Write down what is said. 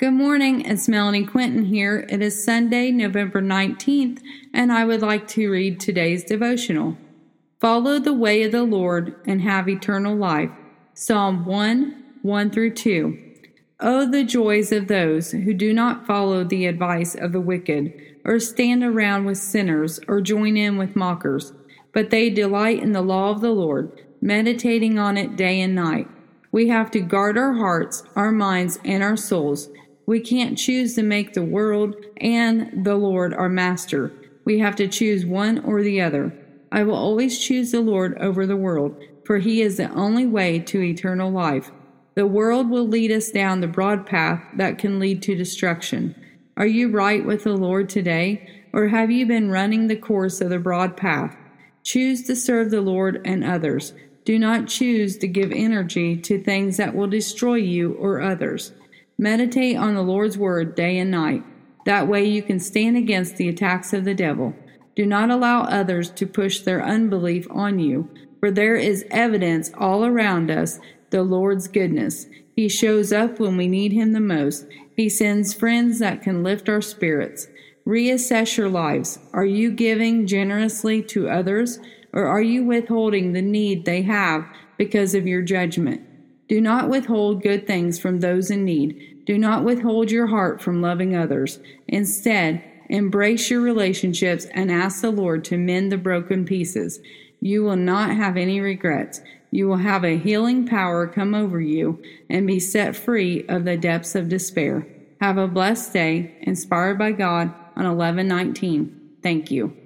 Good morning, it's Melanie Quinton here. It is Sunday, November 19th, and I would like to read today's devotional. Follow the way of the Lord and have eternal life. Psalm 1 1 through 2. Oh, the joys of those who do not follow the advice of the wicked, or stand around with sinners, or join in with mockers, but they delight in the law of the Lord, meditating on it day and night. We have to guard our hearts, our minds, and our souls we can't choose to make the world and the Lord our master. We have to choose one or the other. I will always choose the Lord over the world, for he is the only way to eternal life. The world will lead us down the broad path that can lead to destruction. Are you right with the Lord today, or have you been running the course of the broad path? Choose to serve the Lord and others. Do not choose to give energy to things that will destroy you or others. Meditate on the Lord's word day and night. That way you can stand against the attacks of the devil. Do not allow others to push their unbelief on you, for there is evidence all around us the Lord's goodness. He shows up when we need Him the most. He sends friends that can lift our spirits. Reassess your lives. Are you giving generously to others, or are you withholding the need they have because of your judgment? Do not withhold good things from those in need. Do not withhold your heart from loving others. Instead, embrace your relationships and ask the Lord to mend the broken pieces. You will not have any regrets. You will have a healing power come over you and be set free of the depths of despair. Have a blessed day, inspired by God on 1119. Thank you.